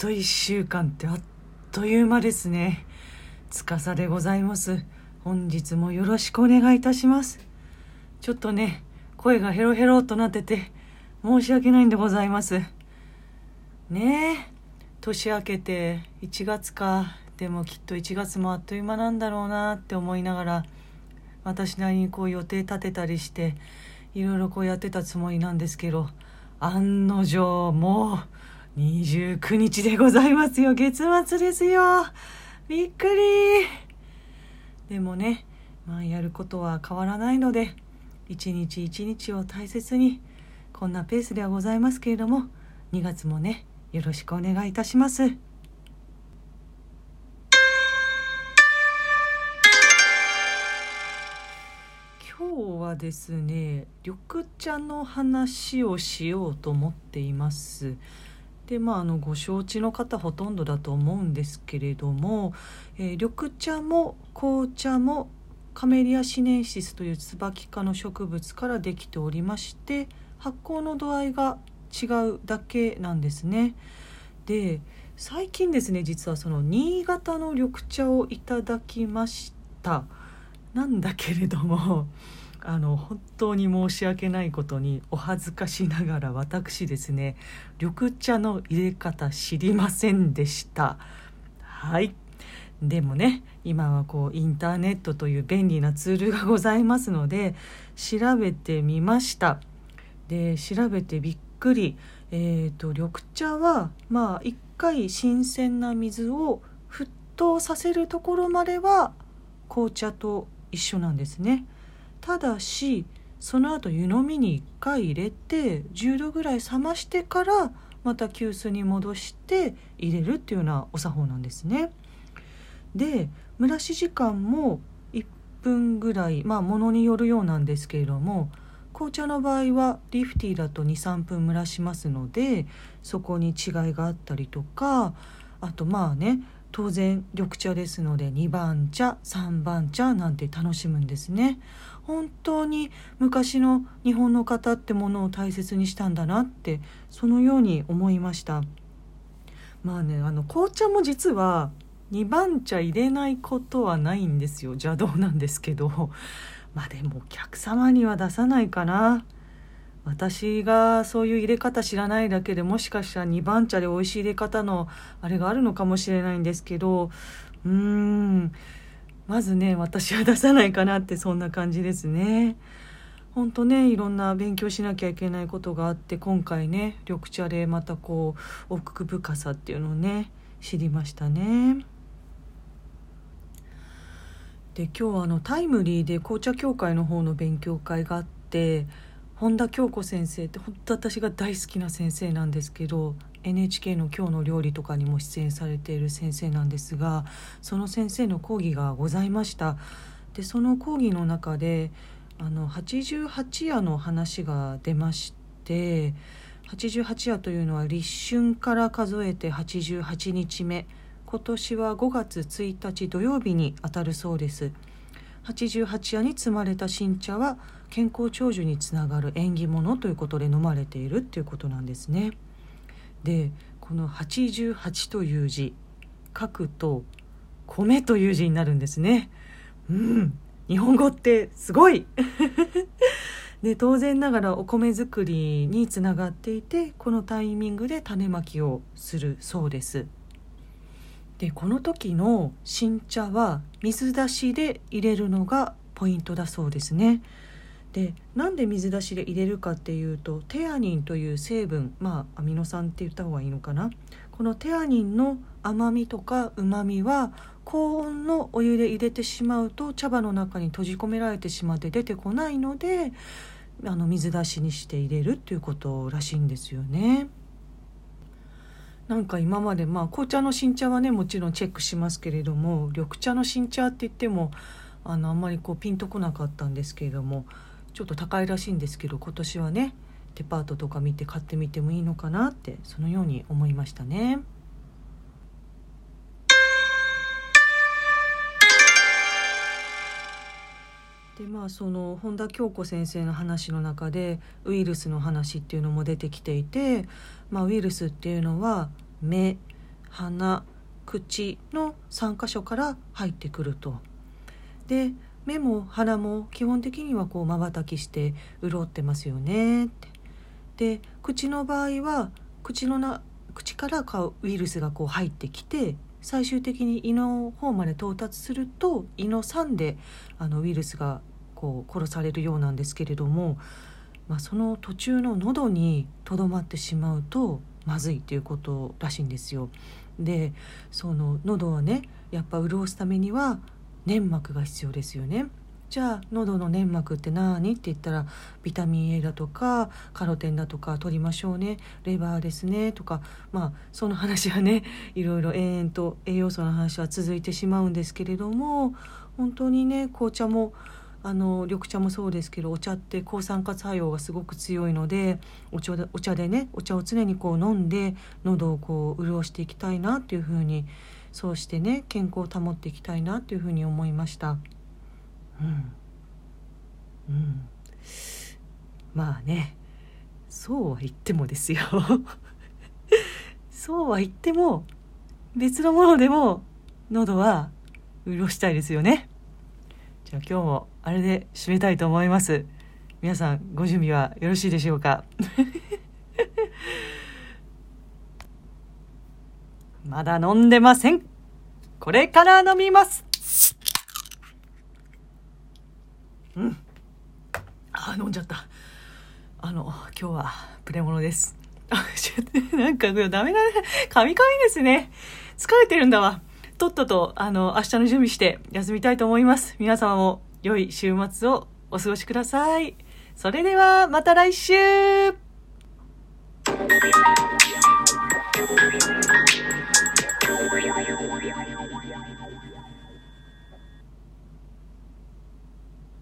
と1週間ってあっという間ですね。司でございます。本日もよろしくお願いいたします。ちょっとね声がヘロヘロとなってて申し訳ないんでございます。ねえ年明けて1月かでもきっと1月もあっという間なんだろうなって思いながら私なりにこう予定立てたりしていろいろこうやってたつもりなんですけど案の定もう29日でございますよ月末ですよびっくりでもねまあやることは変わらないので一日一日を大切にこんなペースではございますけれども2月もねよろしくお願いいたします。今日はですね緑茶の話をしようと思っています。でまあ、あのご承知の方ほとんどだと思うんですけれども、えー、緑茶も紅茶もカメリアシネンシスという椿科の植物からできておりまして発酵の度合いが違うだけなんですね。で最近ですね実はその新潟の緑茶をいただきましたなんだけれどもあの本当に申し訳ないことにお恥ずかしながら私ですね緑茶の入れ方知りませんでした。はい。でもね今はこうインターネットという便利なツールがございますので調べてみました。で調べてびっくり。えーと、緑茶はまあ一回新鮮な水を沸騰させるところまでは紅茶と一緒なんですね。ただしその後湯飲みに1回入れて10度ぐらい冷ましてからまた急須に戻して入れるっていうようなお作法なんですね。で蒸らし時間も1分ぐらいまあものによるようなんですけれども紅茶の場合はリフティーだと23分蒸らしますのでそこに違いがあったりとかあとまあね当然緑茶ですので2番茶3番茶なんて楽しむんですね。本当に昔の日本の方ってものを大切にしたんだなってそのように思いました。まあねあの紅茶も実は2番茶入れないことはないんですよ。邪道なんですけど。まあでもお客様には出さないかな。私がそういう入れ方知らないだけでもしかしたら2番茶で美味しい入れ方のあれがあるのかもしれないんですけどうーんまずね私は出さないかなってそんな感じですね。ほんとねいろんな勉強しなきゃいけないことがあって今回ね緑茶でまたこう奥深さっていうのをね知りましたね。で今日はあのタイムリーで紅茶協会の方の勉強会があって本田京子先生って本当私が大好きな先生なんですけど NHK の「今日の料理」とかにも出演されている先生なんですがその先生の講義がございました。でその講義の中であの88夜の話が出まして88夜というのは立春から数えて88日目。今年は5月1日土曜日にあたるそうです。88夜に積まれた新茶は健康長寿につながる縁起物ということで飲まれているっていうことなんですね。でこの88という字書くと米という字になるんですね。うん日本語ってすごい。で当然ながらお米作りにつながっていてこのタイミングで種まきをするそうです。でこの時の新茶は水出しで入れるのがポイントだそうですね。でなんで水出しで入れるかっていうとテアニンという成分まあアミノ酸って言った方がいいのかなこのテアニンの甘みとかうまみは高温のお湯で入れてしまうと茶葉の中に閉じ込められてしまって出てこないのであの水出しにして入れるっていうことらしいんですよね。なんか今までまあ紅茶の新茶はねもちろんチェックしますけれども緑茶の新茶って言ってもあのあんまりこうピンとこなかったんですけれどもちょっと高いらしいんですけど今年はねデパートとか見て買ってみてもいいのかなってそのように思いましたね。でまあその本田京子先生の話の中でウイルスの話っていうのも出てきていて、まあ、ウイルスっていうのは目鼻口の3箇所から入ってくると。で目も鼻も基本的にはこうまばたきして潤ってますよねってで口の場合は口のな口からウイルスがこう入ってきて最終的に胃の方まで到達すると胃の酸であのウイルスがこう殺されるようなんですけれども、まあ、その途中の喉にとどまってしまうとまずいということらしいんですよ。でその喉はねやっぱ潤すためには粘膜が必要ですよね。じゃあ喉の粘膜って何？って言ったらビタミン A だとかカロテンだとか取りましょうね。レバーですね。とかまあその話はねいろいろ延々と栄養素の話は続いてしまうんですけれども本当にね紅茶もあの緑茶もそうですけどお茶って抗酸化作用がすごく強いのでお茶でお茶でねお茶を常にこう飲んで喉をこう潤していきたいなっていうふうにそうしてね健康を保っていきたいなっていうふうに思いました。うん、まあね。そうは言ってもですよ。そうは言っても別のものでも喉は潤したいですよね。じゃあ今日もあれで締めたいと思います。皆さんご準備はよろしいでしょうか？まだ飲んでません。これから飲みます。うん。あ飲んじゃった。あの今日はプレモノです。なんかダメだね。カミカミですね。疲れてるんだわ。とっとと、あの、明日の準備して休みたいと思います。皆様も良い週末をお過ごしください。それでは、また来週。